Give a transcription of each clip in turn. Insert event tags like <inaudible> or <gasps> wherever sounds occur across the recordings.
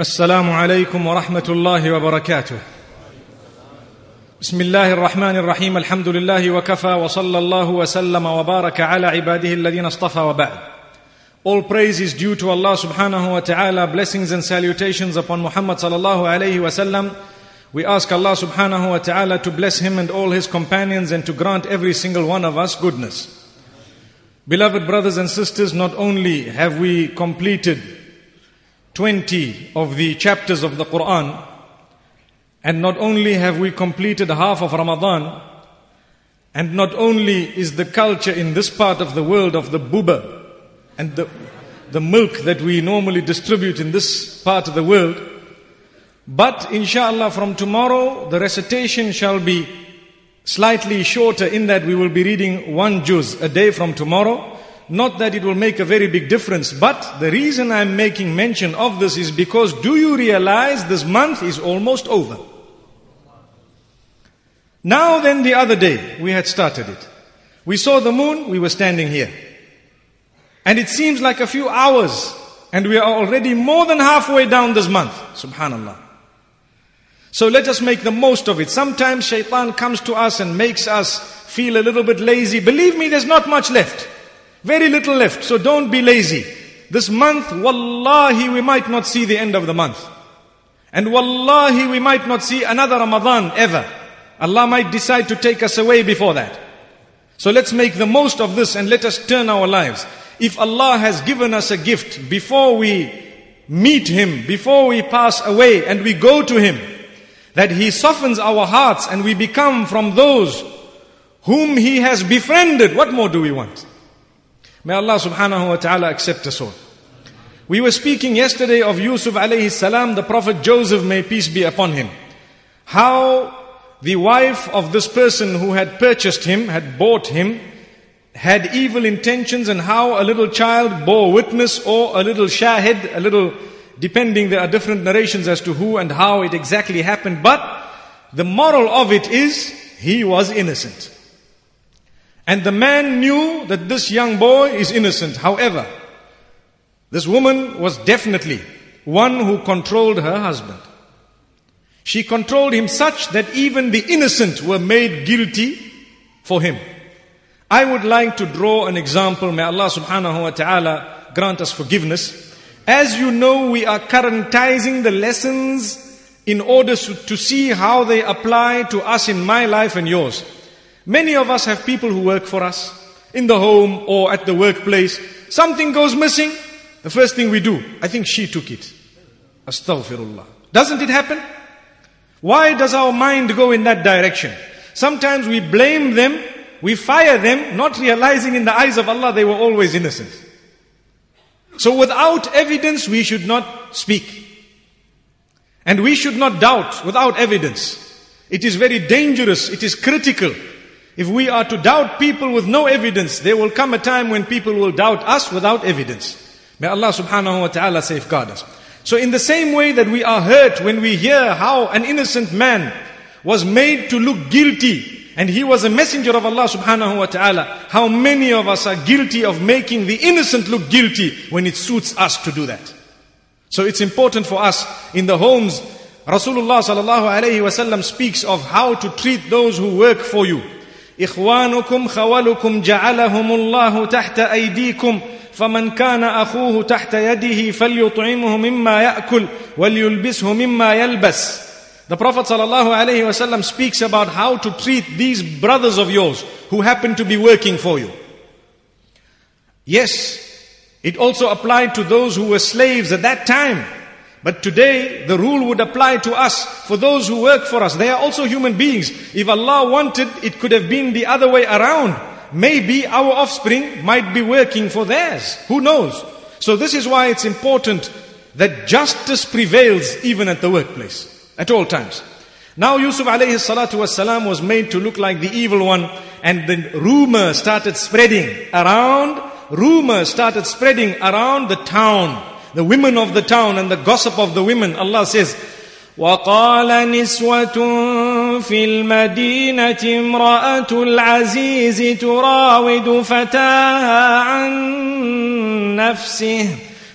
السلام عليكم ورحمه الله وبركاته بسم الله الرحمن الرحيم الحمد لله وكفى وصلى الله وسلم وبارك على عباده الذين اصطفى وبعد All praise is due to Allah subhanahu wa ta'ala. Blessings and salutations upon Muhammad sallallahu alayhi wa sallam. We ask Allah subhanahu wa ta'ala to bless him and all his companions and to grant every single one of us goodness. Beloved brothers and sisters, not only have we completed 20 of the chapters of the Quran, and not only have we completed half of Ramadan, and not only is the culture in this part of the world of the boeber and the, the milk that we normally distribute in this part of the world, but inshallah from tomorrow the recitation shall be slightly shorter in that we will be reading one juz a day from tomorrow. Not that it will make a very big difference, but the reason I'm making mention of this is because do you realize this month is almost over? Now then the other day we had started it. We saw the moon, we were standing here. And it seems like a few hours and we are already more than halfway down this month. Subhanallah. So let us make the most of it. Sometimes shaitan comes to us and makes us feel a little bit lazy. Believe me, there's not much left. Very little left. So don't be lazy. This month, wallahi, we might not see the end of the month. And wallahi, we might not see another Ramadan ever. Allah might decide to take us away before that. So let's make the most of this and let us turn our lives. If Allah has given us a gift before we meet Him, before we pass away and we go to Him, that He softens our hearts and we become from those whom He has befriended, what more do we want? May Allah subhanahu wa ta'ala accept us all. We were speaking yesterday of Yusuf alayhi salam, the Prophet Joseph, may peace be upon him. How the wife of this person who had purchased him, had bought him, had evil intentions and how a little child bore witness or a little shahid, a little, depending, there are different narrations as to who and how it exactly happened. But the moral of it is, he was innocent. And the man knew that this young boy is innocent. However, this woman was definitely one who controlled her husband. She controlled him such that even the innocent were made guilty for him. I would like to draw an example. May Allah subhanahu wa ta'ala grant us forgiveness. As you know, we are currentizing the lessons in order to see how they apply to us in my life and yours. Many of us have people who work for us in the home or at the workplace. Something goes missing. The first thing we do, I think she took it. Astaghfirullah. Doesn't it happen? Why does our mind go in that direction? Sometimes we blame them, we fire them, not realizing in the eyes of Allah they were always innocent. So without evidence, we should not speak. And we should not doubt without evidence. It is very dangerous, it is critical. If we are to doubt people with no evidence, there will come a time when people will doubt us without evidence. May Allah subhanahu wa ta'ala safeguard us. So in the same way that we are hurt when we hear how an innocent man was made to look guilty and he was a messenger of Allah subhanahu wa ta'ala, how many of us are guilty of making the innocent look guilty when it suits us to do that. So it's important for us in the homes. Rasulullah sallallahu alayhi wasallam speaks of how to treat those who work for you. إخوانكم خولكم جعلهم الله تحت أيديكم فمن كان أخوه تحت يده فليطعمه مما يأكل وليلبسه مما يلبس The Prophet ﷺ speaks about how to treat these brothers of yours who happen to be working for you. Yes, it also applied to those who were slaves at that time. But today, the rule would apply to us for those who work for us. They are also human beings. If Allah wanted, it could have been the other way around. Maybe our offspring might be working for theirs. Who knows? So this is why it's important that justice prevails even at the workplace, at all times. Now Yusuf alayhi salatu wasalam was made to look like the evil one and the rumor started spreading around, rumor started spreading around the town the women of the town and the gossip of the women. Allah says, وقال نسوة في المدينة امرأة العزيز تراود فتاها عن نفسه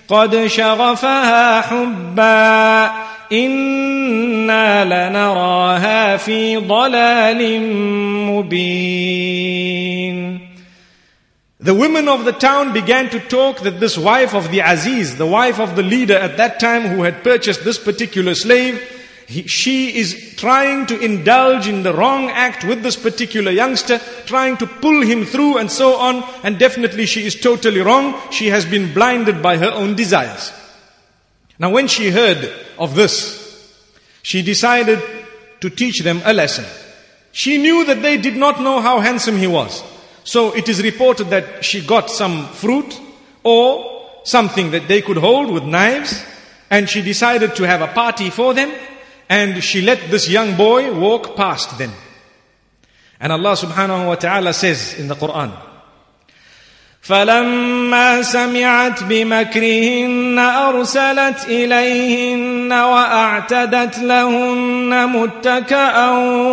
قد شغفها حبا إنا لنراها في ضلال مبين The women of the town began to talk that this wife of the Aziz, the wife of the leader at that time who had purchased this particular slave, he, she is trying to indulge in the wrong act with this particular youngster, trying to pull him through and so on, and definitely she is totally wrong. She has been blinded by her own desires. Now when she heard of this, she decided to teach them a lesson. She knew that they did not know how handsome he was. So it is reported that she got some fruit or something that they could hold with knives and she decided to have a party for them and she let this young boy walk past them. And Allah subhanahu wa ta'ala says in the Quran, فلما سمعت بمكرهن ارسلت اليهن واعتدت لهن متكئا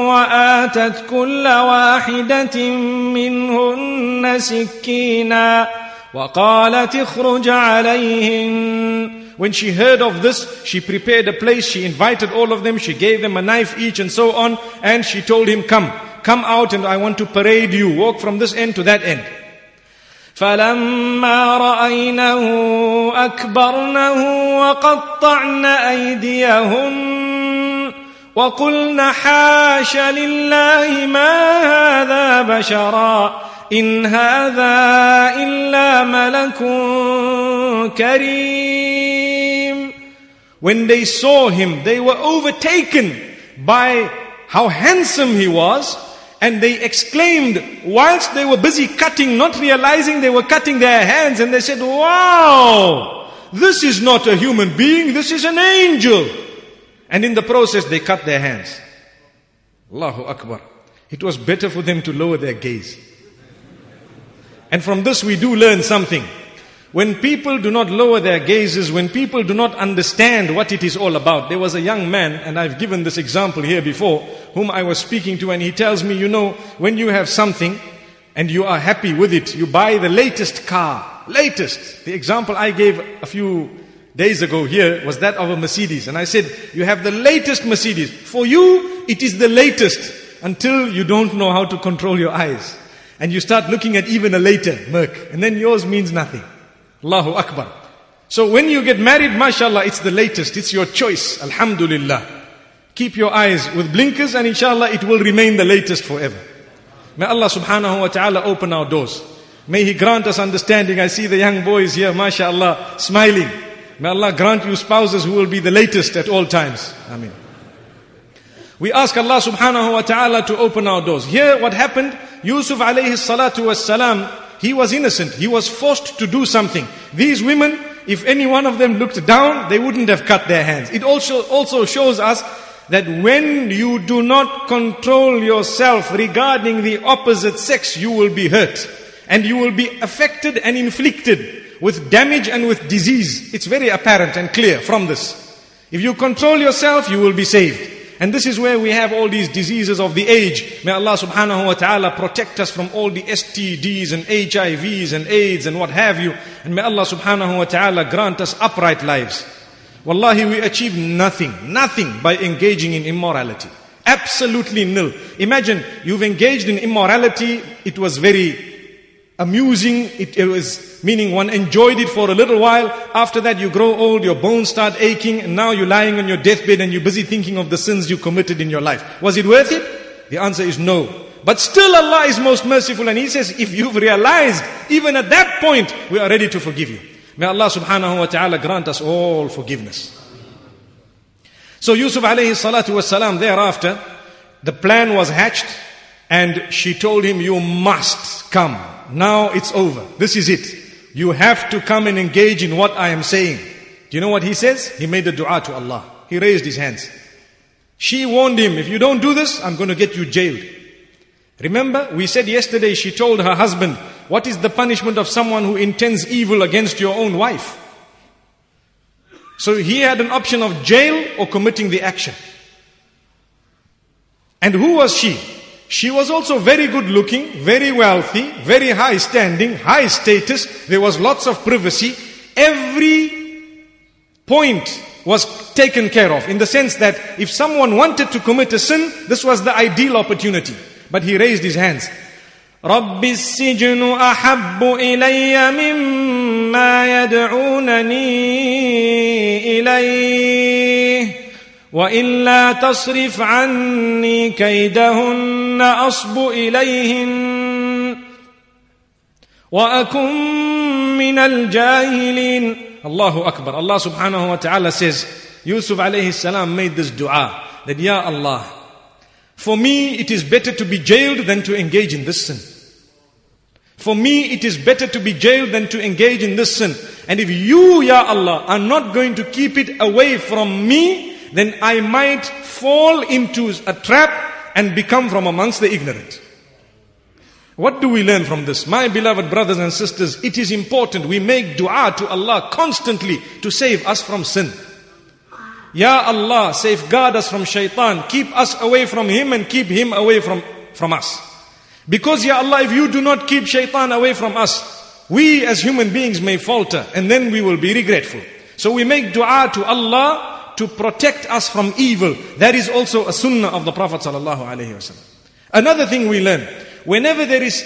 واتت كل واحدة منهن سكينا وقالت اخرج عليهن When she heard of this, she prepared a place, she invited all of them, she gave them a knife each and so on, and she told him, come, come out and I want to parade you, walk from this end to that end. فلما رأينه أكبرنه وقطعن أيديهن وقلن حاش لله ما هذا بشرا إن هذا إلا ملك كريم. When they saw him, they were overtaken by how handsome he was. And they exclaimed whilst they were busy cutting, not realizing they were cutting their hands, and they said, Wow, this is not a human being, this is an angel. And in the process, they cut their hands. Allahu Akbar. It was better for them to lower their gaze. And from this, we do learn something. When people do not lower their gazes, when people do not understand what it is all about. There was a young man, and I've given this example here before, whom I was speaking to, and he tells me, you know, when you have something and you are happy with it, you buy the latest car. Latest. The example I gave a few days ago here was that of a Mercedes. And I said, you have the latest Mercedes. For you, it is the latest until you don't know how to control your eyes. And you start looking at even a later Merc. And then yours means nothing. Allahu Akbar. So when you get married, mashallah, it's the latest. It's your choice. Alhamdulillah. Keep your eyes with blinkers and inshallah it will remain the latest forever. May Allah subhanahu wa ta'ala open our doors. May He grant us understanding. I see the young boys here, mashallah, smiling. May Allah grant you spouses who will be the latest at all times. Ameen. We ask Allah subhanahu wa ta'ala to open our doors. Here what happened, Yusuf alayhi salatu was salam, he was innocent. He was forced to do something. These women, if any one of them looked down, they wouldn't have cut their hands. It also, also shows us that when you do not control yourself regarding the opposite sex, you will be hurt. And you will be affected and inflicted with damage and with disease. It's very apparent and clear from this. If you control yourself, you will be saved. And this is where we have all these diseases of the age. May Allah subhanahu wa ta'ala protect us from all the STDs and HIVs and AIDS and what have you. And may Allah subhanahu wa ta'ala grant us upright lives. Wallahi, we achieve nothing, nothing by engaging in immorality. Absolutely nil. Imagine you've engaged in immorality, it was very amusing, it, it, was meaning one enjoyed it for a little while. After that, you grow old, your bones start aching, and now you're lying on your deathbed and you're busy thinking of the sins you committed in your life. Was it worth it? The answer is no. But still, Allah is most merciful, and He says, if you've realized, even at that point, we are ready to forgive you. May Allah subhanahu wa ta'ala grant us all forgiveness. So Yusuf alayhi salatu was salam thereafter, the plan was hatched, and she told him, you must come. Now it's over. This is it. You have to come and engage in what I am saying. Do you know what he says? He made a dua to Allah. He raised his hands. She warned him, if you don't do this, I'm going to get you jailed. Remember, we said yesterday she told her husband, what is the punishment of someone who intends evil against your own wife? So he had an option of jail or committing the action. And who was she? She was also very good looking, very wealthy, very high standing, high status. There was lots of privacy. Every point was taken care of in the sense that if someone wanted to commit a sin, this was the ideal opportunity. But he raised his hands. رب السجن احب الي مما يدعونني اليه والا تصرف عني كيدهن اصب اليهن واكن من الجاهلين Allahu Akbar. Allah subhanahu wa ta'ala says, Yusuf alayhi salam made this dua that, Ya Allah, for me it is better to be jailed than to engage in this sin. For me it is better to be jailed than to engage in this sin. And if you, Ya Allah, are not going to keep it away from me, then I might fall into a trap and become from amongst the ignorant. What do we learn from this? My beloved brothers and sisters, it is important we make dua to Allah constantly to save us from sin. Ya Allah, safeguard us from shaitan, keep us away from him and keep him away from, from us. Because Ya Allah, if you do not keep shaitan away from us, we as human beings may falter and then we will be regretful. So we make dua to Allah to protect us from evil. That is also a sunnah of the Prophet sallallahu. Another thing we learn, whenever there is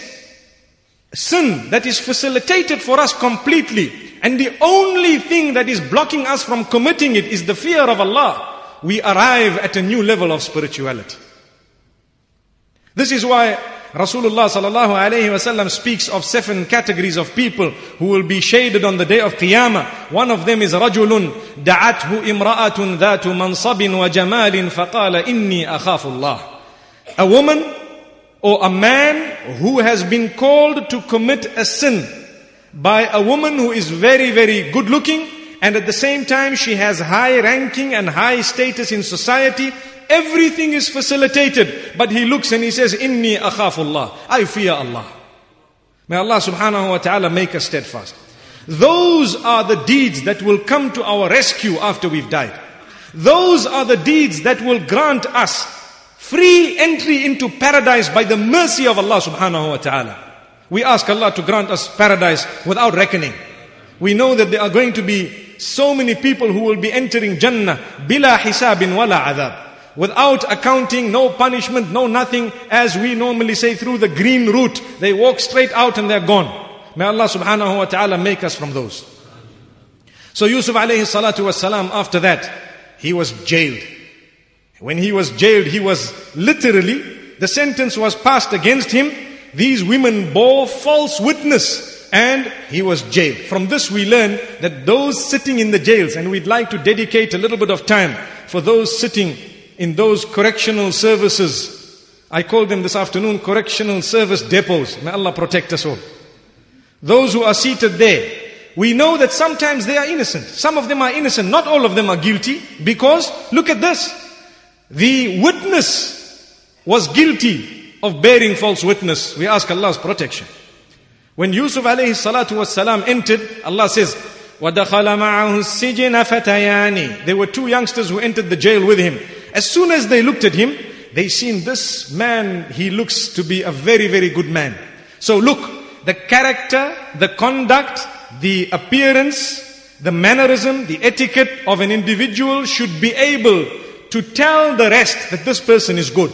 sin that is facilitated for us completely, and the only thing that is blocking us from committing it is the fear of Allah, we arrive at a new level of spirituality. This is why Rasulullah sallallahu alayhi wasallam speaks of seven categories of people who will be shaded on the day of Qiyamah. One of them is رجل دعته امرأة ذات منصب وجمال فقال إني أخاف الله. A woman or a man who has been called to commit a sin by a woman who is very, very good looking and at the same time she has high ranking and high status in society. Everything is facilitated. But he looks and he says, Inni akhafullah. I fear Allah. May Allah subhanahu wa ta'ala make us steadfast. Those are the deeds that will come to our rescue after we've died. Those are the deeds that will grant us free entry into paradise by the mercy of Allah subhanahu wa ta'ala. We ask Allah to grant us paradise without reckoning. We know that there are going to be so many people who will be entering Jannah bila hisabin wala adab. Without accounting, no punishment, no nothing, as we normally say through the green route. They walk straight out and they're gone. May Allah subhanahu wa ta'ala make us from those. So Yusuf alayhi salatu was salam, after that, he was jailed. When he was jailed, he was literally, the sentence was passed against him. These women bore false witness and he was jailed. From this we learn that those sitting in the jails, and we'd like to dedicate a little bit of time for those sitting in those correctional services. I call them this afternoon correctional service depots. May Allah protect us all. Those who are seated there, we know that sometimes they are innocent. Some of them are innocent. Not all of them are guilty because look at this. The witness was guilty of bearing false witness. We ask Allah's protection. When Yusuf alayhi salatu was salam entered, Allah says, وَدَخَلَ مَعَهُ السِّجِنَ فَتَيَانِ There were two youngsters who entered the jail with him. As soon as they looked at him, they seen this man, he looks to be a very, very good man. So look, the character, the conduct, the appearance, the mannerism, the etiquette of an individual should be able to tell the rest that this person is good.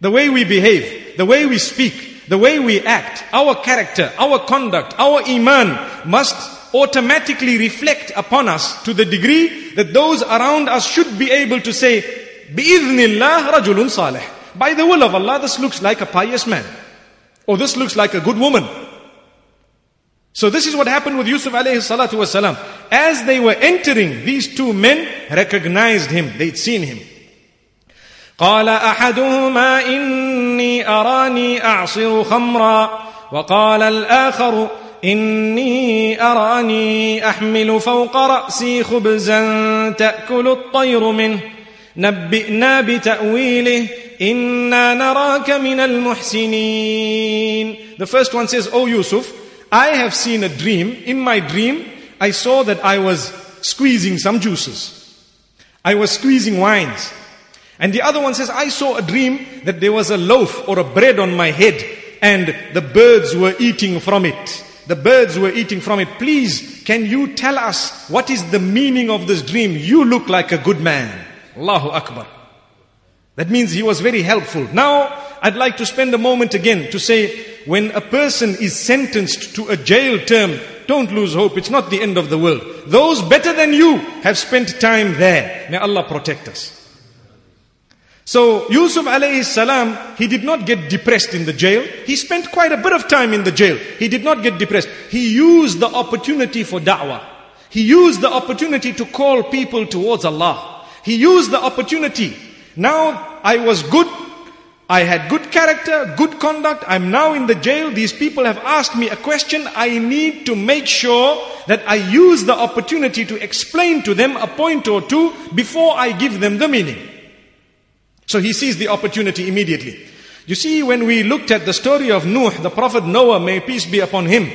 The way we behave, the way we speak, the way we act, our character, our conduct, our iman must automatically reflect upon us to the degree that those around us should be able to say, بِإِذْنِ rajulun salih. By the will of Allah, this looks like a pious man. Or this looks like a good woman. So this is what happened with Yusuf alayhi salatu wasalam. As they were entering, these two men recognized him. They'd seen him. قال احدهما اني اراني اعصر خمرا وقال الاخر اني اراني احمل فوق راسي خبزا تاكل الطير منه نبئنا بتاويله انا نراك من المحسنين The first one says, Oh Yusuf, I have seen a dream. In my dream, I saw that I was squeezing some juices. I was squeezing wines. And the other one says, I saw a dream that there was a loaf or a bread on my head and the birds were eating from it. The birds were eating from it. Please can you tell us what is the meaning of this dream? You look like a good man. Allahu Akbar. That means he was very helpful. Now, I'd like to spend a moment again to say, when a person is sentenced to a jail term, don't lose hope. It's not the end of the world. Those better than you have spent time there. May Allah protect us. So Yusuf alayhi salam, he did not get depressed in the jail. He spent quite a bit of time in the jail. He did not get depressed. He used the opportunity for da'wah. He used the opportunity to call people towards Allah. He used the opportunity. Now I was good. I had good character, good conduct. I'm now in the jail. These people have asked me a question. I need to make sure that I use the opportunity to explain to them a point or two before I give them the meaning. So he sees the opportunity immediately. You see, when we looked at the story of Nuh, the Prophet Noah, may peace be upon him,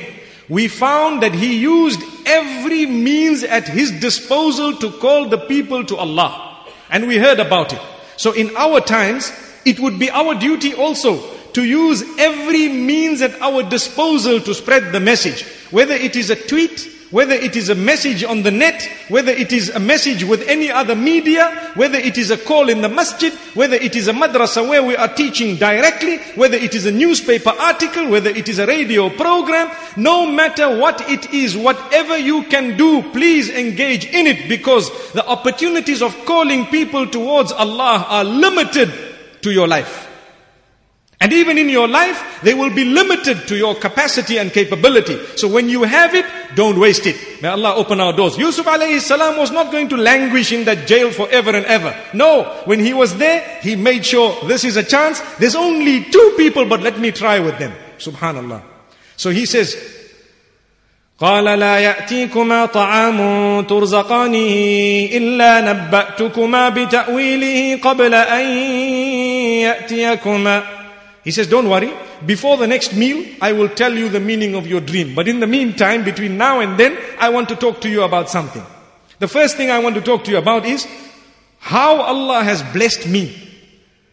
we found that he used every means at his disposal to call the people to Allah. And we heard about it. So in our times, it would be our duty also to use every means at our disposal to spread the message. Whether it is a tweet, whether it is a message on the net, whether it is a message with any other media, whether it is a call in the masjid, whether it is a madrasa where we are teaching directly, whether it is a newspaper article, whether it is a radio program, no matter what it is, whatever you can do, please engage in it because the opportunities of calling people towards Allah are limited to your life. And even in your life, they will be limited to your capacity and capability. So when you have it, don't waste it. May Allah open our doors. Yusuf alayhi salam was not going to languish in that jail forever and ever. No, when he was there, he made sure this is a chance. There's only two people, but let me try with them. Subhanallah. So he says, قال لا يأتيكما طعام ترزقانه إلا نبأتكما بتأويله قبل أن يأتيكما he says, Don't worry. Before the next meal, I will tell you the meaning of your dream. But in the meantime, between now and then, I want to talk to you about something. The first thing I want to talk to you about is how Allah has blessed me.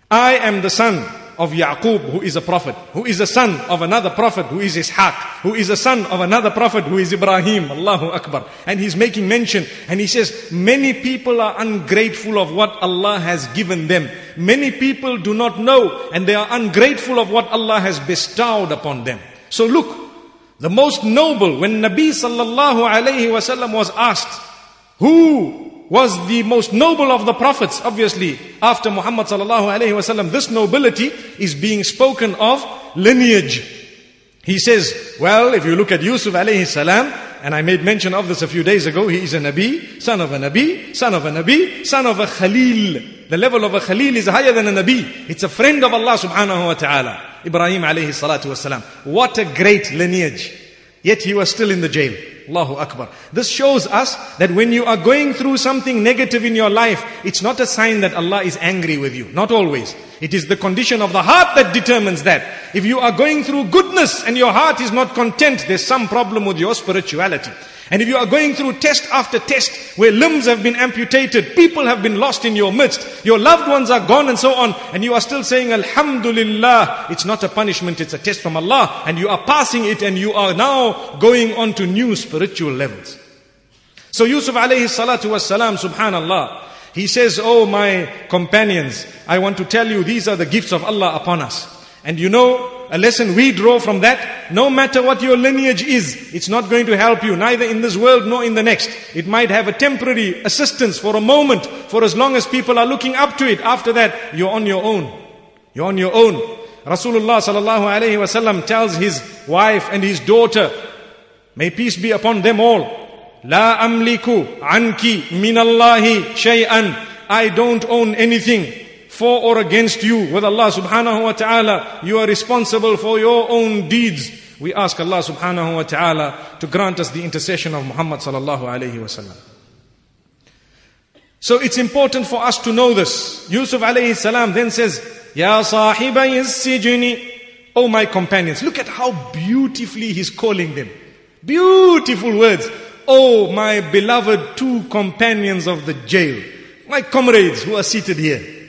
I am the son of Yaqub, who is a prophet, who is a son of another prophet, who is Ishaq, who is a son of another prophet, who is Ibrahim. Allahu Akbar. And he's making mention, and he says, many people are ungrateful of what Allah has given them. Many people do not know, and they are ungrateful of what Allah has bestowed upon them. So look, the most noble, when Nabi sallallahu alayhi wasallam was asked, who was the most noble of the prophets. Obviously, after Muhammad sallallahu alaihi wasallam, this nobility is being spoken of lineage. He says, well, if you look at Yusuf alayhi salam, and I made mention of this a few days ago, he is a Nabi, son of a Nabi, son of a Nabi, son of a Khalil. The level of a Khalil is higher than a Nabi. It's a friend of Allah subhanahu wa ta'ala. Ibrahim alayhi salatu wasalam. What a great lineage. Yet he was still in the jail. Allahu Akbar. This shows us that when you are going through something negative in your life, it's not a sign that Allah is angry with you. Not always. It is the condition of the heart that determines that. If you are going through goodness and your heart is not content, there's some problem with your spirituality. And if you are going through test after test where limbs have been amputated, people have been lost in your midst, your loved ones are gone and so on, and you are still saying Alhamdulillah, it's not a punishment, it's a test from Allah, and you are passing it and you are now going on to new spiritual levels. So Yusuf alayhi salatu was salam, subhanallah, he says, Oh my companions, I want to tell you these are the gifts of Allah upon us. And you know, a lesson we draw from that, no matter what your lineage is, it's not going to help you, neither in this world nor in the next. It might have a temporary assistance for a moment, for as long as people are looking up to it. After that, you're on your own. You're on your own. Rasulullah sallallahu alayhi tells his wife and his daughter, may peace be upon them all, La amliku anki minallahi shay'an. I don't own anything for or against you. With Allah subhanahu wa ta'ala, you are responsible for your own deeds. We ask Allah subhanahu wa ta'ala to grant us the intercession of Muhammad sallallahu alayhi wa sallam. So it's important for us to know this. Yusuf alayhi salam then says, Ya sahibay sijni. Oh my companions, look at how beautifully he's calling them. Beautiful words. Oh my beloved two companions of the jail. My comrades who are seated here.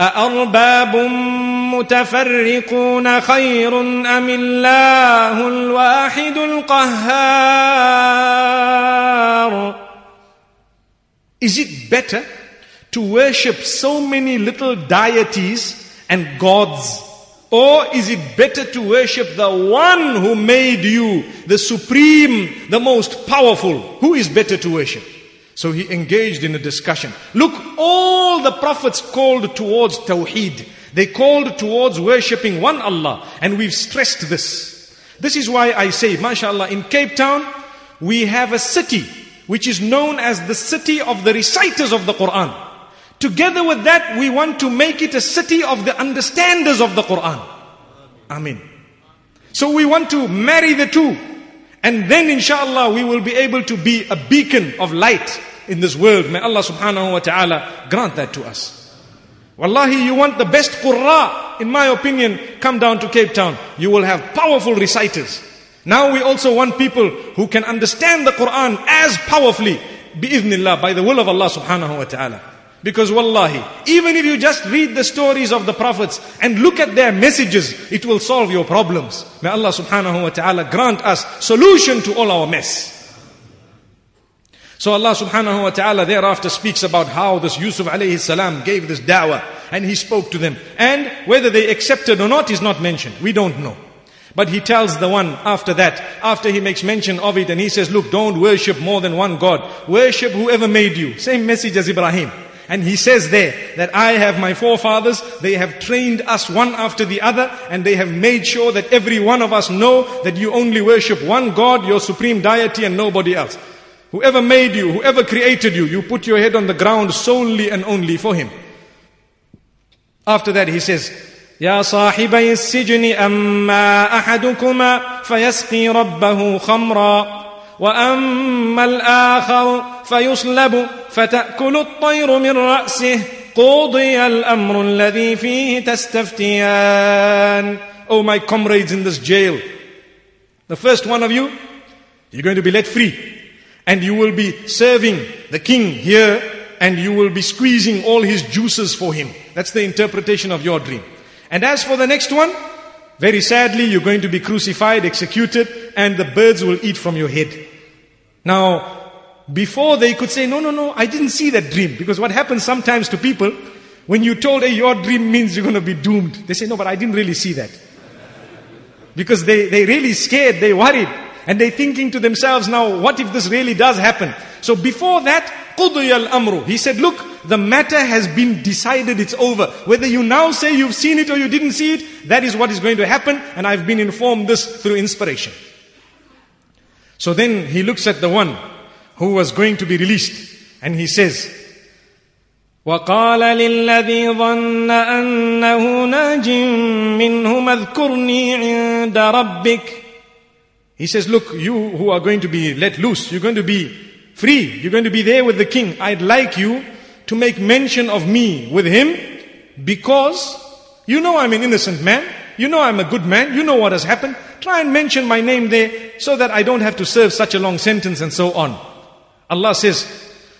أأرباب متفرقون خير أم الله الواحد القهار Is it better to worship so many little deities and gods? or is it better to worship the one who made you, the supreme, the most powerful? Who is better to worship? So he engaged in a discussion. Look, all the prophets called towards Tawheed. They called towards worshipping one Allah. And we've stressed this. This is why I say, mashallah, in Cape Town, we have a city which is known as the city of the reciters of the Quran. Together with that, we want to make it a city of the understanders of the Quran. Amen. So we want to marry the two. And then inshallah we will be able to be a beacon of light in this world. May Allah subhanahu wa ta'ala grant that to us. Wallahi, you want the best qurra, in my opinion, come down to Cape Town. You will have powerful reciters. Now we also want people who can understand the Quran as powerfully, bi'idhnillah, by the will of Allah subhanahu wa ta'ala. Because wallahi, even if you just read the stories of the prophets and look at their messages, it will solve your problems. May Allah subhanahu wa ta'ala grant us solution to all our mess. So Allah subhanahu wa ta'ala thereafter speaks about how this Yusuf alayhi salam gave this da'wah and he spoke to them. And whether they accepted or not is not mentioned. We don't know. But he tells the one after that, after he makes mention of it and he says, look, don't worship more than one God. Worship whoever made you. Same message as Ibrahim. And he says there that I have my forefathers, they have trained us one after the other, and they have made sure that every one of us know that you only worship one God, your supreme deity, and nobody else. Whoever made you, whoever created you, you put your head on the ground solely and only for him. After that he says, يا صاحبي السجن أما أحدكما فيسقي ربه خمرا وأما الآخر فيصلب فتأكل الطير من رأسه قضي الأمر الذي فيه تستفتيان Oh my comrades in this jail The first one of you You're going to be let free And you will be serving the king here And you will be squeezing all his juices for him That's the interpretation of your dream And as for the next one, very sadly, you're going to be crucified, executed, and the birds will eat from your head. Now, before they could say, no, no, no, I didn't see that dream. Because what happens sometimes to people, when you told, hey, your dream means you're going to be doomed. They say, no, but I didn't really see that. Because they, they really scared, they worried. And they thinking to themselves now, what if this really does happen? So before that, قُضِيَ الْأَمْرُ He said, look, the matter has been decided, it's over. Whether you now say you've seen it or you didn't see it, that is what is going to happen, and I've been informed this through inspiration. So then he looks at the one who was going to be released, and he says, وقال للذي ظن أنه ناج منهم اذكرني عند ربك He says, look, you who are going to be let loose, you're going to be free, you're going to be there with the king. I'd like you to make mention of me with him because you know I'm an innocent man. You know I'm a good man. You know what has happened. Try and mention my name there so that I don't have to serve such a long sentence and so on. Allah says,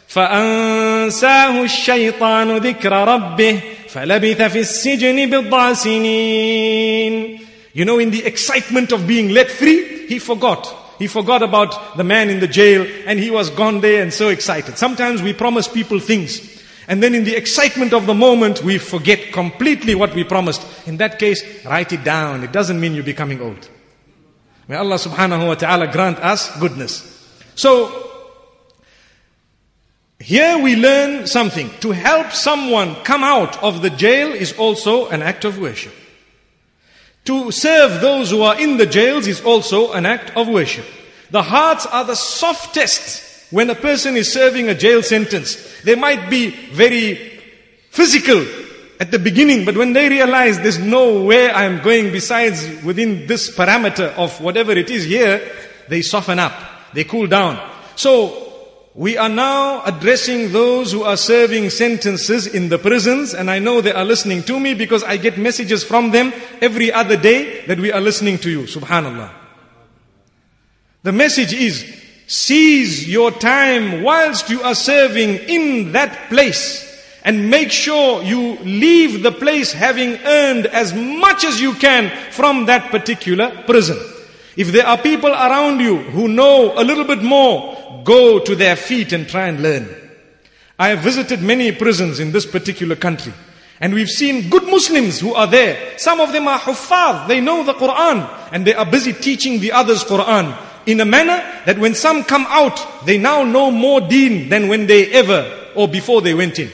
فأنساه الشيطان ذكر ربه فلبث في السجن بضع سنين You know, in the excitement of being let free, he forgot. He forgot about the man in the jail and he was gone there and so excited. Sometimes we promise people things and then in the excitement of the moment, we forget completely what we promised. In that case, write it down. It doesn't mean you're becoming old. May Allah subhanahu wa ta'ala grant us goodness. So, here we learn something. To help someone come out of the jail is also an act of worship. To serve those who are in the jails is also an act of worship. The hearts are the softest when a person is serving a jail sentence, they might be very physical at the beginning, but when they realize there's no way I'm going besides within this parameter of whatever it is here, they soften up, they cool down. So, we are now addressing those who are serving sentences in the prisons, and I know they are listening to me because I get messages from them every other day that we are listening to you. Subhanallah. The message is Seize your time whilst you are serving in that place and make sure you leave the place having earned as much as you can from that particular prison. If there are people around you who know a little bit more, go to their feet and try and learn. I have visited many prisons in this particular country. And we've seen good Muslims who are there. Some of them are huffaz, they know the Quran, and they are busy teaching the others Quran in a manner that when some come out, they now know more deen than when they ever or before they went in.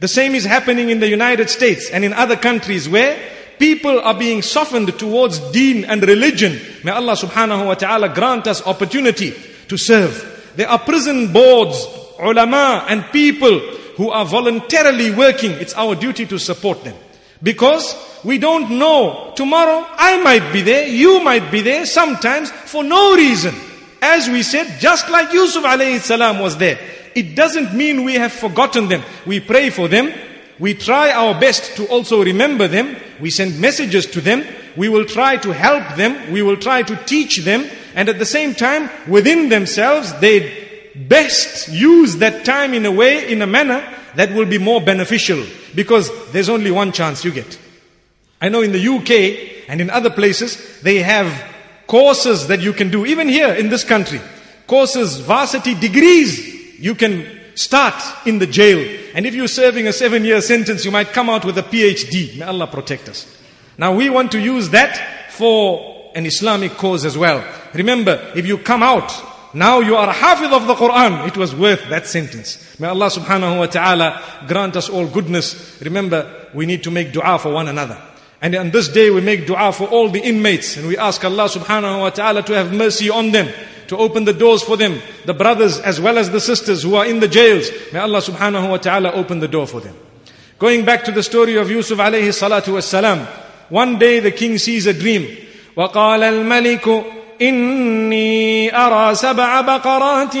The same is happening in the United States and in other countries where people are being softened towards deen and religion. May Allah subhanahu wa ta'ala grant us opportunity to serve. There are prison boards, ulama and people who are voluntarily working. It's our duty to support them. Because we don't know. Tomorrow I might be there, you might be there, sometimes for no reason. As we said, just like Yusuf alayhi salam was there. It doesn't mean we have forgotten them. We pray for them. We try our best to also remember them. We send messages to them. We will try to help them. We will try to teach them. And at the same time, within themselves, they best use that time in a way, in a manner that will be more beneficial. Because there's only one chance you get. I know in the UK and in other places, they have courses that you can do, even here in this country. Courses, varsity degrees you can start in the jail. And if you're serving a seven year sentence, you might come out with a PhD. May Allah protect us. Now we want to use that for an Islamic cause as well. Remember, if you come out, now you are a hafiz of the Quran, it was worth that sentence. May Allah subhanahu wa ta'ala grant us all goodness. Remember, we need to make dua for one another. And on this day we make dua for all the inmates and we ask Allah subhanahu wa ta'ala to have mercy on them to open the doors for them, the brothers as well as the sisters who are in the jails. May Allah subhanahu wa ta'ala open the door for them. Going back to the story of Yusuf alayhi salatu wasalam, one day the king sees a dream. وقال الملك إني أرى سبع بقرات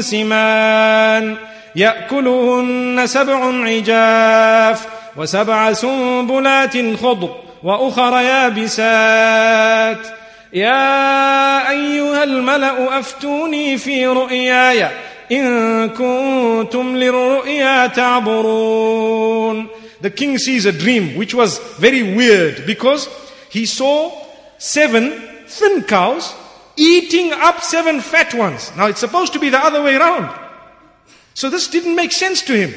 سمان يأكلهن سبع عجاف وسبع سنبلات خضر وأخر يابسات. يا أيها الملأ أفتوني في رؤياي إن كنتم للرؤيا تعبرون. The king sees a dream which was very weird because he saw seven thin cows eating up seven fat ones. Now it's supposed to be the other way around. So this didn't make sense to him.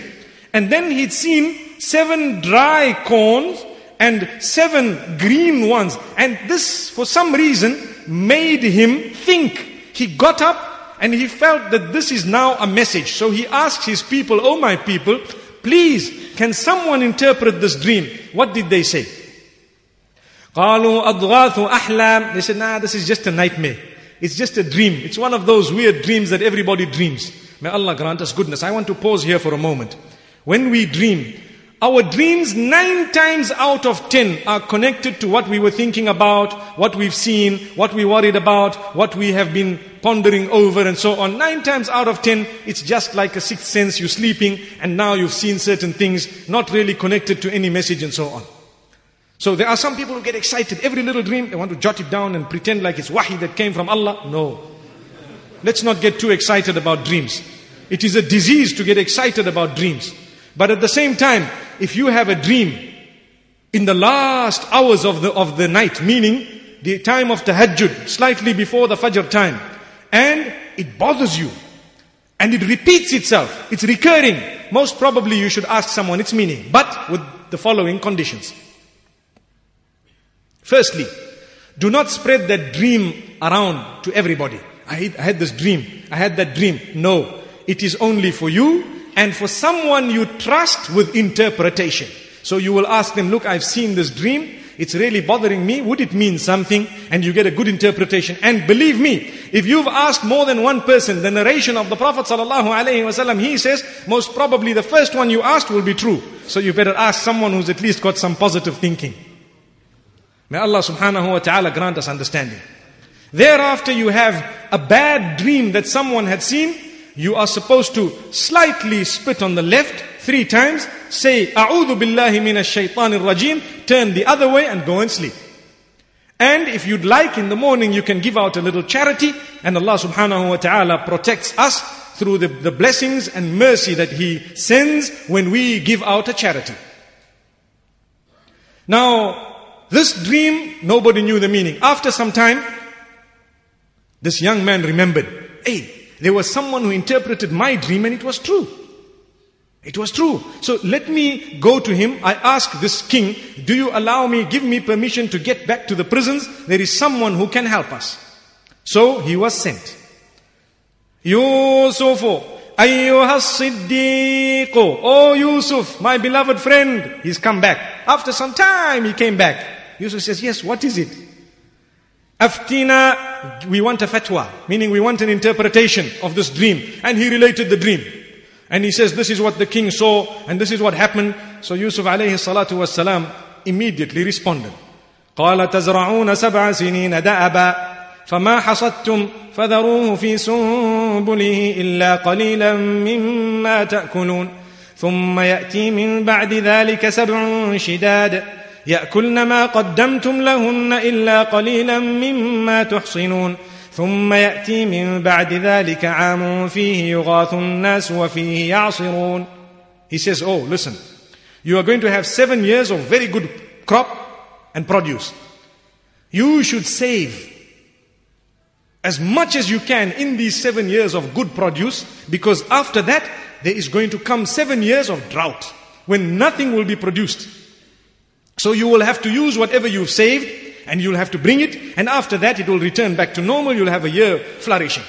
And then he'd seen seven dry corns and seven green ones. And this, for some reason, made him think. He got up and he felt that this is now a message. So he asked his people, Oh my people, please, can someone interpret this dream? What did they say? قالوا أضغاث أحلام They said, nah, this is just a nightmare. It's just a dream. It's one of those weird dreams that everybody dreams. May Allah grant us goodness. I want to pause here for a moment. When we dream, our dreams, nine times out of ten, are connected to what we were thinking about, what we've seen, what we worried about, what we have been pondering over, and so on. Nine times out of ten, it's just like a sixth sense. You're sleeping, and now you've seen certain things, not really connected to any message, and so on. So there are some people who get excited. Every little dream, they want to jot it down and pretend like it's wahi that came from Allah. No. Let's not get too excited about dreams. It is a disease to get excited about dreams. But at the same time, if you have a dream in the last hours of the, of the night, meaning the time of tahajjud, slightly before the fajr time, and it bothers you, and it repeats itself, it's recurring, most probably you should ask someone its meaning, but with the following conditions. Firstly, do not spread that dream around to everybody. I had this dream, I had that dream. No, it is only for you and for someone you trust with interpretation. So you will ask them, look, I've seen this dream. It's really bothering me. Would it mean something? And you get a good interpretation. And believe me, if you've asked more than one person the narration of the Prophet ﷺ, he says, most probably the first one you asked will be true. So you better ask someone who's at least got some positive thinking. May Allah subhanahu wa ta'ala grant us understanding. Thereafter you have a bad dream that someone had seen you are supposed to slightly spit on the left three times, say, A'udhu billahi minash shaitanir rajim, turn the other way and go and sleep. And if you'd like in the morning, you can give out a little charity and Allah subhanahu wa ta'ala protects us through the, the blessings and mercy that He sends when we give out a charity. Now, this dream, nobody knew the meaning. After some time, this young man remembered, hey, there was someone who interpreted my dream and it was true. It was true. So let me go to him. I ask this king, do you allow me, give me permission to get back to the prisons? There is someone who can help us. So he was sent. Yusuf, ayyuha siddiq. Oh Yusuf, my beloved friend. He's come back. After some time he came back. Yusuf says, yes, what is it? Aftina, we want a fatwa, meaning we want an interpretation of this dream. And he related the dream. And he says, this is what the king saw and this is what happened. So Yusuf alayhi salatu was salam immediately responded. قال تزرعون سبع سنين دأبا فما حصدتم فذروه في سنبله إلا قليلا مما تأكلون ثم يأتي من بعد ذلك سبع شداد يأكلن ما قدمتم لهن إلا قليلا مما تحصنون ثم يأتي من بعد ذلك عام فيه يغاث الناس وفيه يعصرون He says, oh, listen, you are going to have seven years of very good crop and produce. You should save as much as you can in these seven years of good produce because after that there is going to come seven years of drought when nothing will be produced. So you will have to use whatever you've saved and you'll have to bring it, and after that it will return back to normal, you'll have a year flourishing.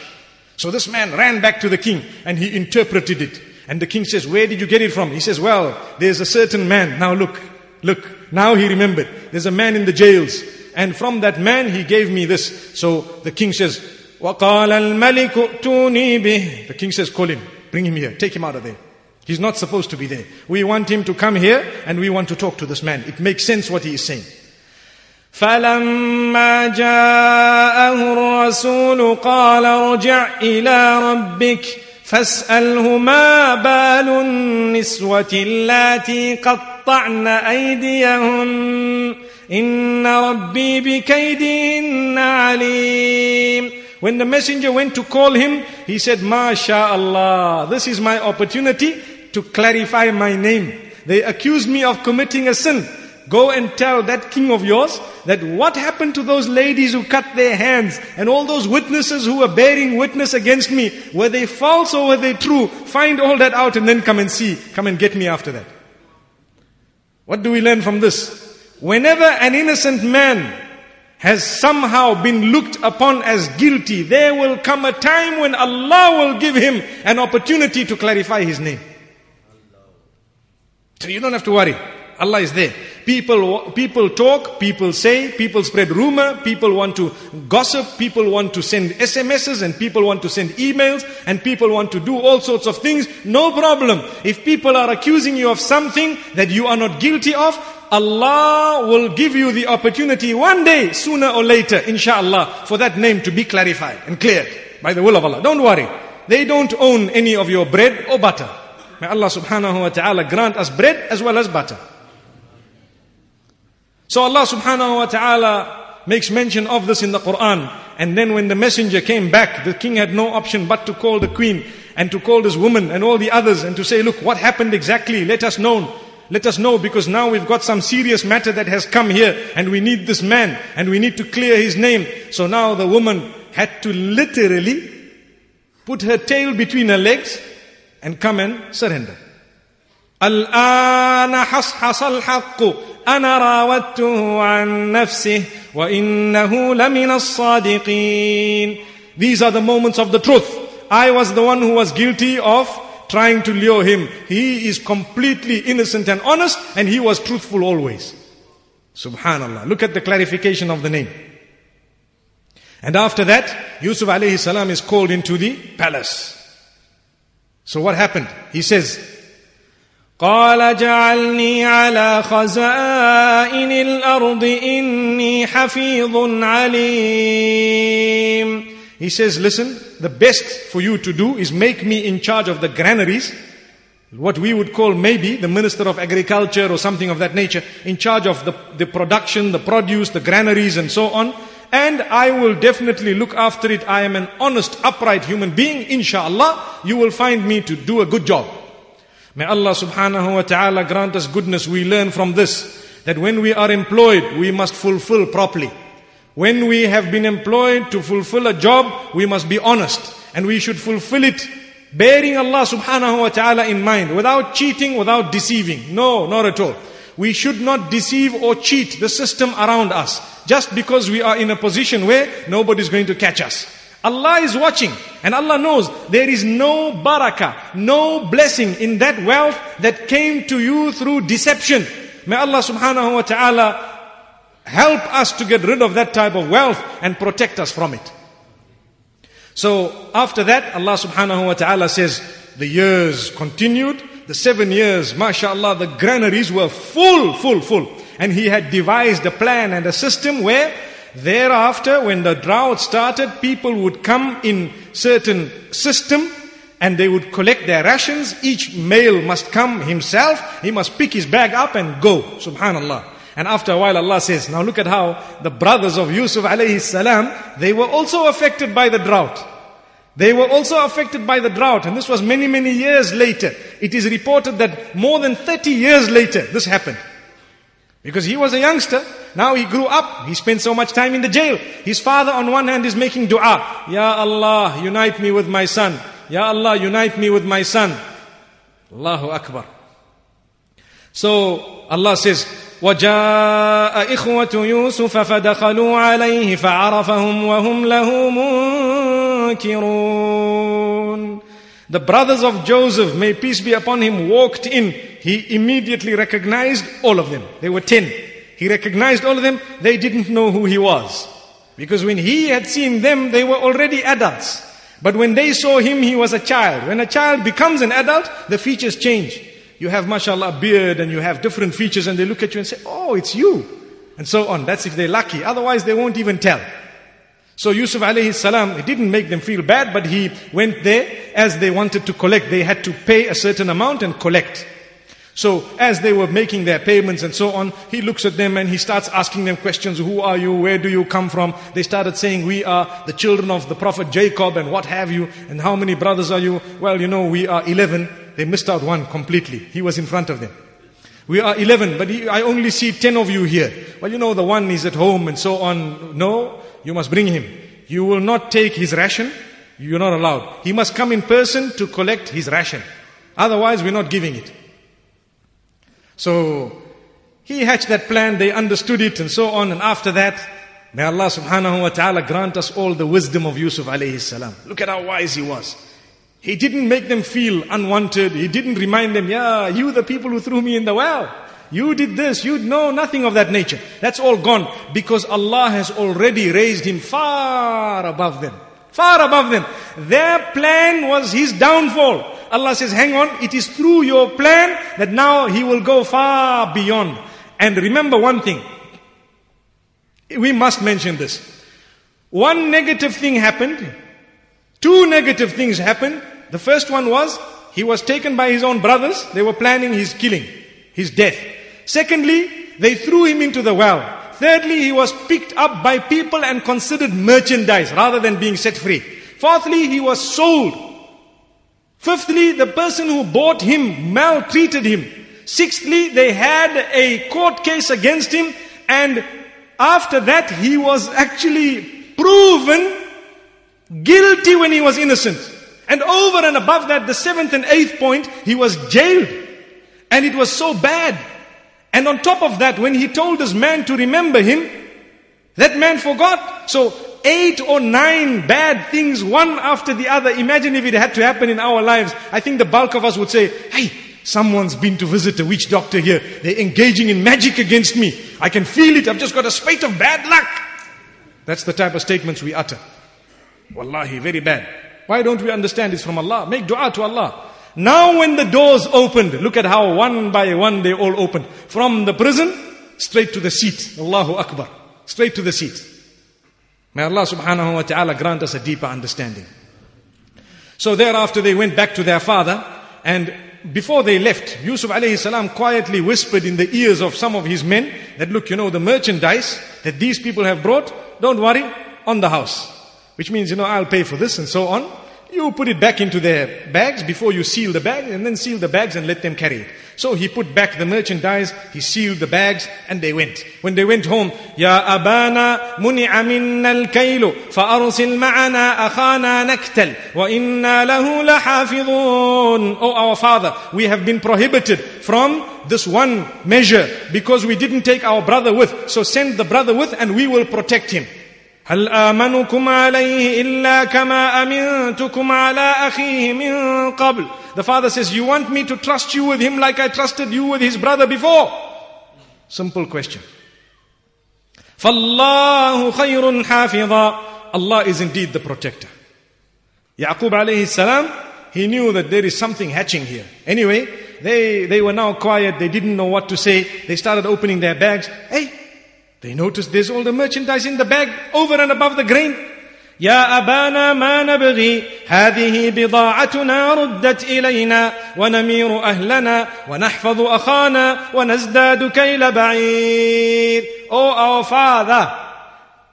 So this man ran back to the king and he interpreted it. And the king says, Where did you get it from? He says, Well, there's a certain man. Now look, look, now he remembered. There's a man in the jails. And from that man he gave me this. So the king says, وَقَالَ الْمَلِكُ ائْتُونِي بِهِ The king says, Call him, bring him here, take him out of there. He's not supposed to be there. We want him to come here and we want to talk to this man. It makes sense what he is saying. فلما جاءه الرسول قال ارجع الى ربك فاساله ما بال النسوه اللاتي قطعن ايديهن ان ربي بكيدهن عليم When the messenger went to call him, he said, MashaAllah, this is my opportunity to clarify my name. They accused me of committing a sin. Go and tell that king of yours that what happened to those ladies who cut their hands and all those witnesses who were bearing witness against me. Were they false or were they true? Find all that out and then come and see. Come and get me after that. What do we learn from this? Whenever an innocent man has somehow been looked upon as guilty, there will come a time when Allah will give him an opportunity to clarify his name. So you don't have to worry. Allah is there. People, people talk, people say, people spread rumor, people want to gossip, people want to send SMSs and people want to send emails and people want to do all sorts of things. No problem. If people are accusing you of something that you are not guilty of, Allah will give you the opportunity one day, sooner or later, inshallah, for that name to be clarified and cleared by the will of Allah. Don't worry. They don't own any of your bread or butter. May Allah subhanahu wa ta'ala grant us bread as well as butter. So Allah subhanahu wa ta'ala makes mention of this in the Quran. And then when the messenger came back, the king had no option but to call the queen and to call this woman and all the others and to say, look, what happened exactly? Let us know. Let us know because now we've got some serious matter that has come here and we need this man and we need to clear his name. So now the woman had to literally put her tail between her legs and come and surrender. الآن حصحص الحق أنا راودته عن نفسه وإنه لمن الصادقين These are the moments of the truth. I was the one who was guilty of trying to lure him. He is completely innocent and honest and he was truthful always. Subhanallah. Look at the clarification of the name. And after that, Yusuf alayhi salam is called into the palace. So what happened? He says, قال جعلني على خزائن الأرض إني حفيظ عليم He says, listen, the best for you to do is make me in charge of the granaries, what we would call maybe the Minister of Agriculture or something of that nature, in charge of the, the production, the produce, the granaries and so on. and I will definitely look after it. I am an honest, upright human being. Inshallah, you will find me to do a good job. May Allah subhanahu wa ta'ala grant us goodness. We learn from this that when we are employed, we must fulfill properly. When we have been employed to fulfill a job, we must be honest and we should fulfill it bearing Allah subhanahu wa ta'ala in mind, without cheating, without deceiving. No, not at all. We should not deceive or cheat the system around us just because we are in a position where nobody's going to catch us. Allah is watching and Allah knows there is no barakah, no blessing in that wealth that came to you through deception. May Allah subhanahu wa ta'ala help us to get rid of that type of wealth and protect us from it. So after that, Allah subhanahu wa ta'ala says, the years continued, the seven years, mashallah, the granaries were full, full, full. And he had devised a plan and a system where thereafter, when the drought started, people would come in certain system and they would collect their rations. Each male must come himself. He must pick his bag up and go. Subhanallah. And after a while Allah says, now look at how the brothers of Yusuf alayhi salam, they were also affected by the drought. They were also affected by the drought and this was many, many years later. It is reported that more than 30 years later this happened. Because he was a youngster, now he grew up, he spent so much time in the jail. His father on one hand is making dua, Ya Allah, unite me with my son. Ya Allah, unite me with my son. Allahu Akbar. So Allah says, وجاء إخوة يوسف فدخلوا عليه فعرفهم وهم له منكرون the brothers of Joseph, may peace be upon him, walked in. He immediately recognized all of them. They were ten. He recognized all of them. They didn't know who he was. Because when he had seen them, they were already adults. But when they saw him, he was a child. When a child becomes an adult, the features change you have mashallah beard and you have different features and they look at you and say, oh, it's you. And so on. That's if they're lucky. Otherwise they won't even tell. So Yusuf alayhi salam, he didn't make them feel bad, but he went there as they wanted to collect. They had to pay a certain amount and collect. So as they were making their payments and so on, he looks at them and he starts asking them questions. Who are you? Where do you come from? They started saying, we are the children of the prophet Jacob and what have you. And how many brothers are you? Well, you know, we are 11. They missed out one completely. He was in front of them. We are 11, but I only see 10 of you here. Well, you know, the one is at home and so on. No, you must bring him. You will not take his ration. You're not allowed. He must come in person to collect his ration. Otherwise, we're not giving it. So he hatched that plan, they understood it and so on. And after that, may Allah subhanahu wa ta'ala grant us all the wisdom of Yusuf alayhi salam. Look at how wise he was. He didn't make them feel unwanted. He didn't remind them, yeah, you the people who threw me in the well. You did this, you know nothing of that nature. That's all gone because Allah has already raised him far above them. Far above them. Their plan was his downfall. Allah says, hang on, it is through your plan that now He will go far beyond. And remember one thing. We must mention this. One negative thing happened. Two negative things happened. The first one was, he was taken by his own brothers. They were planning his killing, his death. Secondly, they threw him into the well. Thirdly, he was picked up by people and considered merchandise rather than being set free. Fourthly, he was sold Fifthly, the person who bought him maltreated him. Sixthly, they had a court case against him and after that he was actually proven guilty when he was innocent. And over and above that, the seventh and eighth point, he was jailed. And it was so bad. And on top of that, when he told this man to remember him, that man forgot. So eight or nine bad things, one after the other. Imagine if it had to happen in our lives. I think the bulk of us would say, hey, someone's been to visit a witch doctor here. They're engaging in magic against me. I can feel it. I've just got a spate of bad luck. That's the type of statements we utter. Wallahi, very bad. Why don't we understand this from Allah? Make dua to Allah. Now when the doors opened, look at how one by one they all opened. From the prison, straight to the seat. Allahu Akbar. Straight to the seat. May Allah subhanahu wa ta'ala grant us a deeper understanding. So thereafter they went back to their father and before they left, Yusuf alayhi salam quietly whispered in the ears of some of his men that look, you know, the merchandise that these people have brought, don't worry, on the house which means, you know, I'll pay for this and so on. You put it back into their bags before you seal the bag and then seal the bags and let them carry it. So he put back the merchandise, he sealed the bags and they went. When they went home, Ya Abana muni'a minna al-kailu fa'arsil ma'ana akhana naktal wa inna lahu lahafidhun. Oh our father, we have been prohibited from this one measure because we didn't take our brother with. So send the brother with and we will protect him. هل آمنكم عليه إلا كما أمنتكم على أخيه من قبل The father says, you want me to trust you with him like I trusted you with his brother before? Simple question. فالله خير حافظا Allah is indeed the protector. Yaqub alayhi salam, he knew that there is something hatching here. Anyway, they, they were now quiet, they didn't know what to say. They started opening their bags. Hey, they noticed there's all the merchandise in the bag over and above the grain. يا أبانا ما نبغي هذه بضاعتنا ردت إلينا ونمير أهلنا ونحفظ أخانا ونزداد كيل بعير Oh our father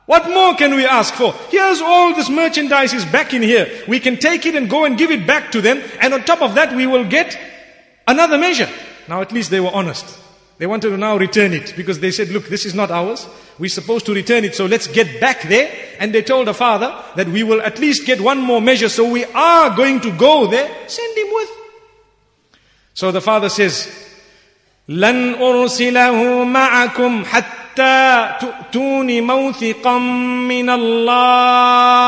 what more can we ask for? Here's all this merchandise is back in here. We can take it and go and give it back to them. And on top of that, we will get another measure. Now at least they were honest. They wanted to now return it because they said, look, this is not ours. We're supposed to return it, so let's get back there. And they told the father that we will at least get one more measure, so we are going to go there. Send him with. So the father says, لن أرسله معكم حتى تؤتوني موثقا من الله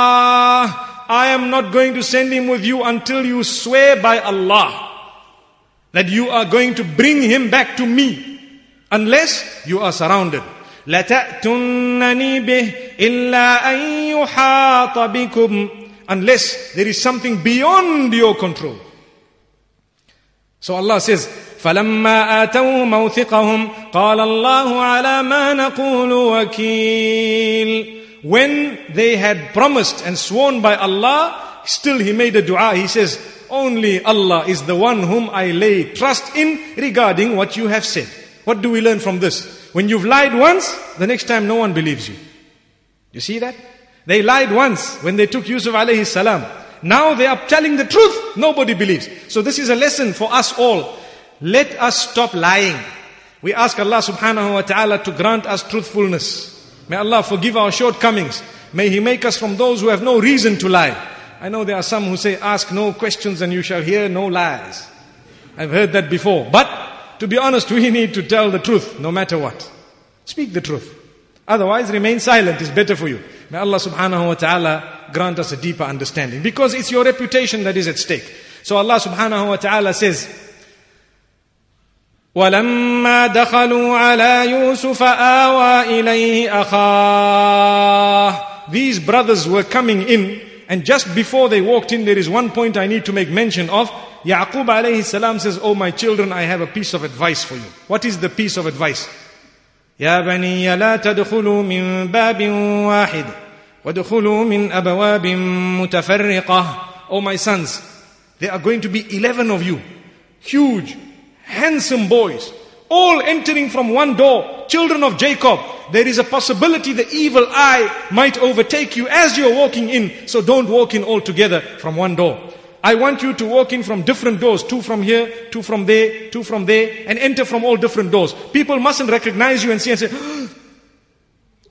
I am not going to send him with you until you swear by Allah that you are going to bring him back to me unless you are surrounded. لتأتنني به إلا أن يحاط بكم unless there is something beyond your control. So Allah says, فلما آتوا موثقهم قال الله على ما نقول وكيل When they had promised and sworn by Allah, still he made a dua. He says, only Allah is the one whom I lay trust in regarding what you have said. What do we learn from this? When you've lied once, the next time no one believes you. You see that? They lied once when they took Yusuf alayhi salam. Now they are telling the truth. Nobody believes. So this is a lesson for us all. Let us stop lying. We ask Allah subhanahu wa ta'ala to grant us truthfulness. May Allah forgive our shortcomings. May He make us from those who have no reason to lie. I know there are some who say, ask no questions and you shall hear no lies. I've heard that before. But to be honest, we need to tell the truth no matter what. Speak the truth. Otherwise, remain silent is better for you. May Allah subhanahu wa ta'ala grant us a deeper understanding. Because it's your reputation that is at stake. So Allah subhanahu wa ta'ala says, ولما دخلوا على يوسف آوى إليه أخاه These brothers were coming in and just before they walked in there is one point I need to make mention of Yaqub alayhi salam says, Oh my children, I have a piece of advice for you. What is the piece of advice? يا بني لا تدخلوا من باب واحد وادخلوا من أبواب متفرقة Oh my sons, there are going to be 11 of you. Huge, handsome boys. All entering from one door. Children of Jacob. There is a possibility the evil eye might overtake you as you're walking in. So don't walk in all together from one door. I want you to walk in from different doors, two from here, two from there, two from there, and enter from all different doors. People mustn't recognize you and see and say, <gasps>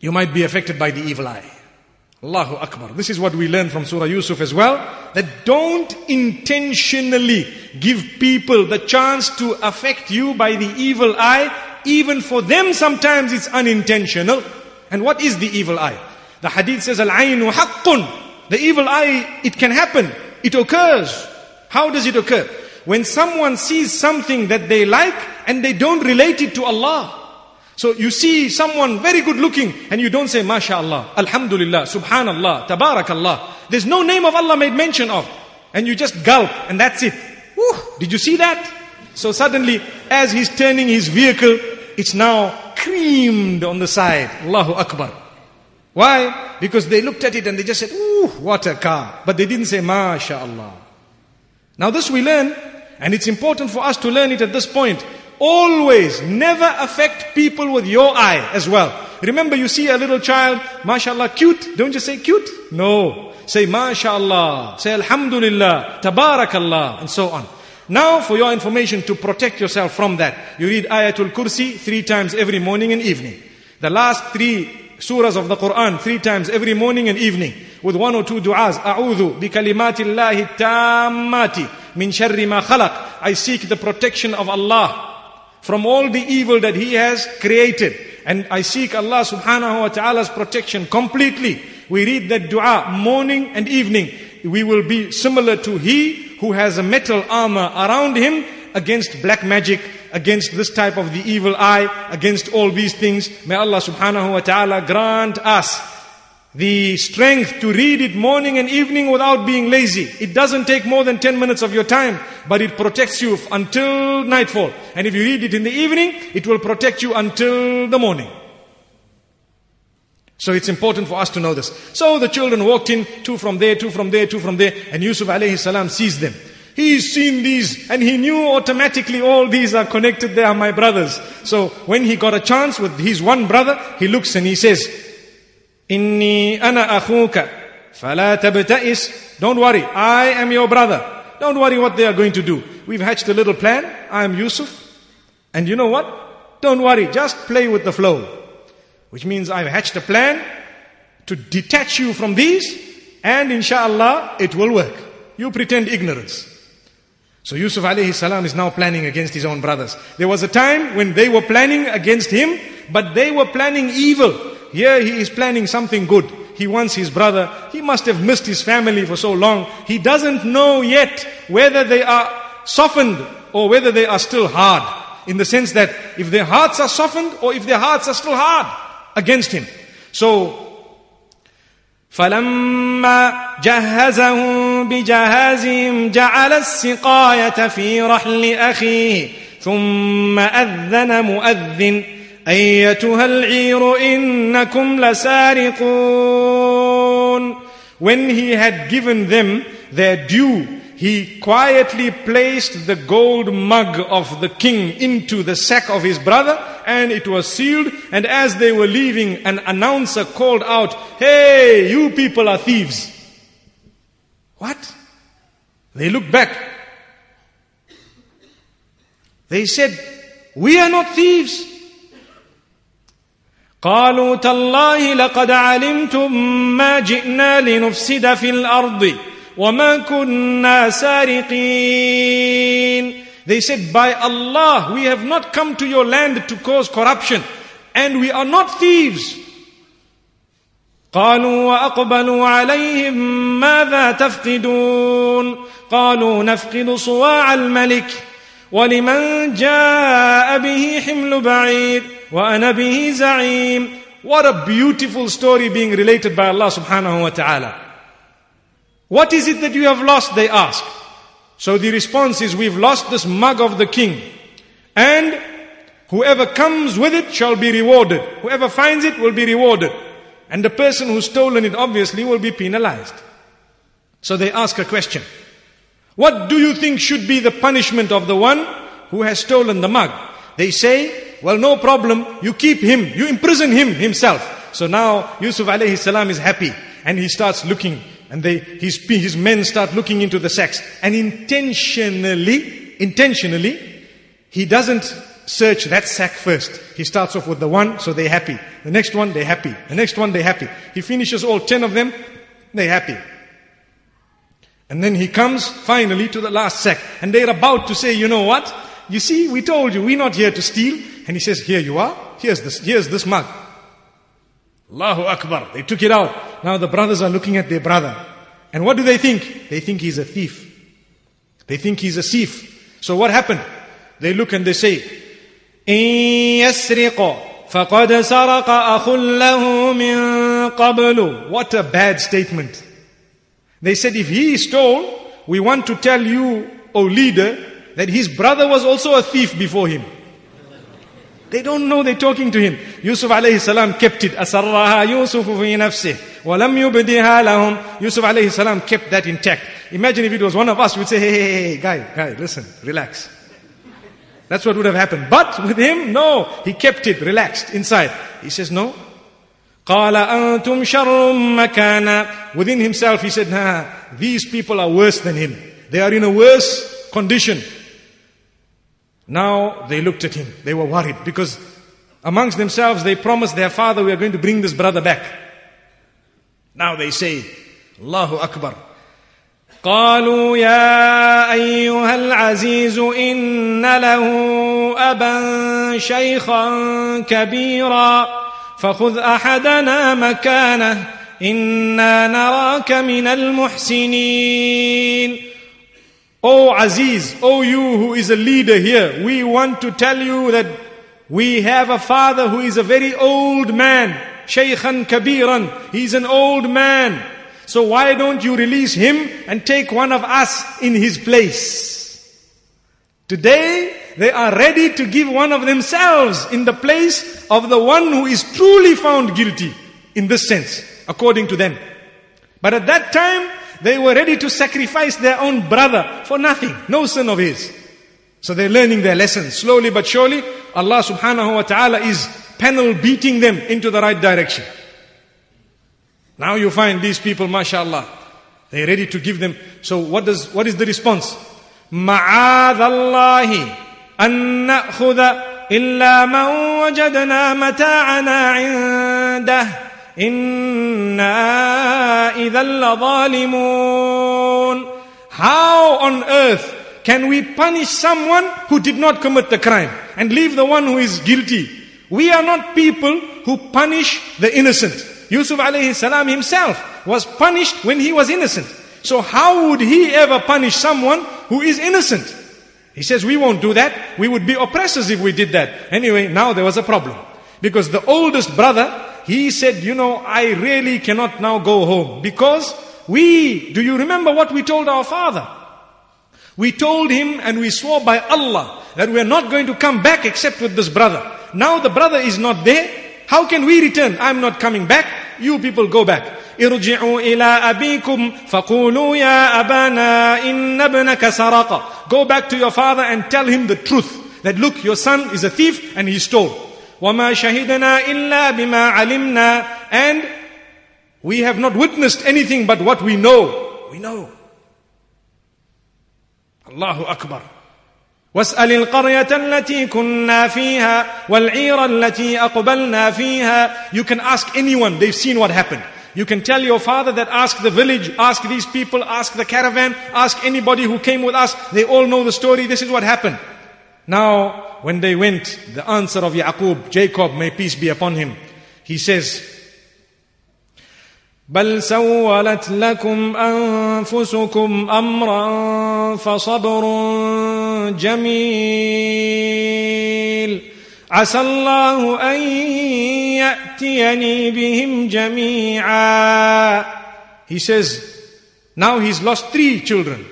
you might be affected by the evil eye. Allahu Akbar. This is what we learn from Surah Yusuf as well. That don't intentionally give people the chance to affect you by the evil eye. Even for them sometimes it's unintentional. And what is the evil eye? The hadith says, Al-aynu haqqun. The evil eye, it can happen. It occurs. How does it occur? When someone sees something that they like and they don't relate it to Allah. So you see someone very good looking and you don't say MashaAllah, Alhamdulillah, Subhanallah, Tabarakallah. There's no name of Allah made mention of. And you just gulp and that's it. Woo, did you see that? So suddenly as he's turning his vehicle, it's now creamed on the side. Allahu Akbar. Why? Because they looked at it and they just said, ooh, what a car. But they didn't say, MashaAllah. Now this we learn, and it's important for us to learn it at this point. Always never affect people with your eye as well. Remember, you see a little child, mashallah, cute. Don't just say cute. No. Say mashallah. Say alhamdulillah. Tabarakallah. And so on. Now, for your information, to protect yourself from that, you read Ayatul Kursi three times every morning and evening. The last three surahs of the Quran three times every morning and evening with one or two du'as. A'udhu bi kalimatillahi tammati min sharri ma khalaq. I seek the protection of Allah from all the evil that He has created. And I seek Allah subhanahu wa ta'ala's protection completely. We read that dua morning and evening. We will be similar to He who has a metal armor around him against black magic, against this type of the evil eye, against all these things. May Allah subhanahu wa ta'ala grant us the strength to read it morning and evening without being lazy. It doesn't take more than 10 minutes of your time, but it protects you until nightfall. And if you read it in the evening, it will protect you until the morning. So it's important for us to know this. So the children walked in, two from there, two from there, two from there, and Yusuf alayhi salam sees them. He's seen these and he knew automatically all these are connected, they are my brothers. So when he got a chance with his one brother, he looks and he says, Inni ana akhuka, fala tabta'is. Don't worry, I am your brother. Don't worry what they are going to do. We've hatched a little plan. I am Yusuf. And you know what? Don't worry, just play with the flow. Which means I've hatched a plan to detach you from these and inshallah it will work. You pretend ignorance. So Yusuf alayhi salam is now planning against his own brothers. There was a time when they were planning against him, but they were planning evil. Here he is planning something good. He wants his brother. He must have missed his family for so long. He doesn't know yet whether they are softened or whether they are still hard. In the sense that if their hearts are softened or if their hearts are still hard against him. So, فلما جهزهم بجهازهم جعل السقاية في رحل أخيه ثم أذن مؤذن أيتها العير إنكم لسارقون When he had given them their due, he quietly placed the gold mug of the king into the sack of his brother and it was sealed. And as they were leaving, an announcer called out, Hey, you people are thieves. What? They looked back. They said, We are not thieves. قالوا تالله لقد علمتم ما جئنا لنفسد في الأرض وما كنا سارقين. They said, By Allah, we have not come to your land to cause corruption, and we are not thieves. قالوا وأقبلوا عليهم ماذا تفقدون? قالوا نفقد صواع الملك ولمن جاء به حمل بعير وأنا به زعيم What a beautiful story being related by Allah subhanahu wa ta'ala. What is it that you have lost? They ask. So the response is, we've lost this mug of the king. And whoever comes with it shall be rewarded. Whoever finds it will be rewarded. And the person who's stolen it obviously will be penalized. So they ask a question. What do you think should be the punishment of the one who has stolen the mug? They say, well, no problem. You keep him. You imprison him himself. So now Yusuf alayhi salam is happy and he starts looking and they, his, his men start looking into the sacks and intentionally, intentionally, he doesn't search that sack first. He starts off with the one, so they're happy. The next one, they're happy. The next one, they're happy. He finishes all ten of them, they're happy. And then he comes finally to the last sack. And they're about to say, you know what? You see, we told you, we're not here to steal and he says, Here you are, here's this, here's this mug. Allahu Akbar. They took it out. Now the brothers are looking at their brother. And what do they think? They think he's a thief. They think he's a thief. So what happened? They look and they say, What a bad statement. They said, if he stole, we want to tell you, O leader, that his brother was also a thief before him. They don't know they're talking to him. Yusuf alayhi salam kept it. أسرها يوسف في نفسه ولم يبدها لهم. Yusuf alayhi salam kept that intact. Imagine if it was one of us, we'd say, hey, hey, hey, guy, guy, listen, relax. That's what would have happened. But with him, no. He kept it relaxed inside. He says, no. قال أنتم شر مكانا Within himself, he said, nah, these people are worse than him. They are in a worse condition. Now they looked at him. They were worried because amongst themselves they promised their father, we are going to bring this brother back. Now they say, Allahu Akbar. قالوا يا أيها العزيز إن له أبا شيخا كبيرا فخذ أحدنا مكانه إنا نراك من المحسنين O Aziz, O you who is a leader here, we want to tell you that we have a father who is a very old man, Shaykhan Kabiran. He's an old man. So why don't you release him and take one of us in his place? Today, they are ready to give one of themselves in the place of the one who is truly found guilty in this sense, according to them. But at that time, they were ready to sacrifice their own brother for nothing, no sin of his. So they're learning their lessons. Slowly but surely, Allah subhanahu wa ta'ala is panel beating them into the right direction. Now you find these people, mashallah, they're ready to give them. So what does, what is the response? معاذ الله أن نأخذ إلا من وجدنا متاعنا عنده Inna idhal How on earth can we punish someone who did not commit the crime and leave the one who is guilty? We are not people who punish the innocent. Yusuf alayhi salam himself was punished when he was innocent. So how would he ever punish someone who is innocent? He says, we won't do that. We would be oppressors if we did that. Anyway, now there was a problem. Because the oldest brother he said, you know, I really cannot now go home. Because we, do you remember what we told our father? We told him and we swore by Allah that we are not going to come back except with this brother. Now the brother is not there. How can we return? I'm not coming back. You people go back. ارجعوا إلى أبيكم فقولوا يا أبانا إن ابنك سرق Go back to your father and tell him the truth. That look, your son is a thief and he stole. وما شهدنا إلا بما علمنا And we have not witnessed anything but what we know. We know. Allahu Akbar. واسأل القرية التي كنا فيها والعير التي أقبلنا فيها You can ask anyone, they've seen what happened. You can tell your father that ask the village, ask these people, ask the caravan, ask anybody who came with us. They all know the story. This is what happened. Now, when they went, the answer of Yaqub, Jacob, may peace be upon him, he says, بل سولت لكم أنفسكم أمرا فصبر جميل عسى الله أن يأتيني بهم جميعا He says, now he's lost three children.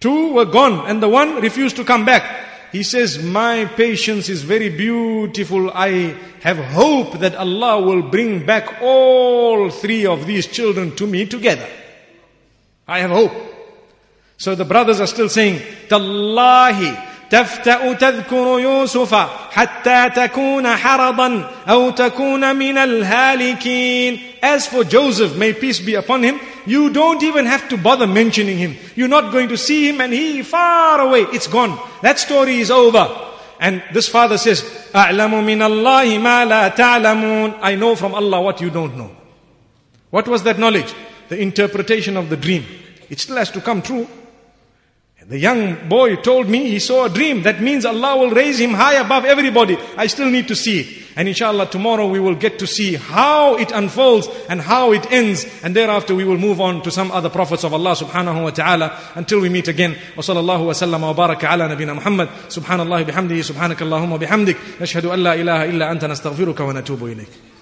Two were gone and the one refused to come back. He says, my patience is very beautiful. I have hope that Allah will bring back all three of these children to me together. I have hope. So the brothers are still saying, Tallahi, تفتأ تذكر يوسف حتى تكون حرضا أو تكون من الهالكين As for Joseph, may peace be upon him, you don't even have to bother mentioning him. You're not going to see him and he far away. It's gone. That story is over. And this father says, أعلم من الله ما لا تعلمون I know from Allah what you don't know. What was that knowledge? The interpretation of the dream. It still has to come true. The young boy told me he saw a dream. That means Allah will raise him high above everybody. I still need to see it. And inshallah tomorrow we will get to see how it unfolds and how it ends. And thereafter we will move on to some other prophets of Allah subhanahu wa ta'ala until we meet again. Wa sallallahu wa sallam wa baraka ala nabina Muhammad. Subhanallah bihamdihi subhanakallahumma bihamdik. Nashhadu an la ilaha illa anta nastaghfiruka wa natubu ilayk.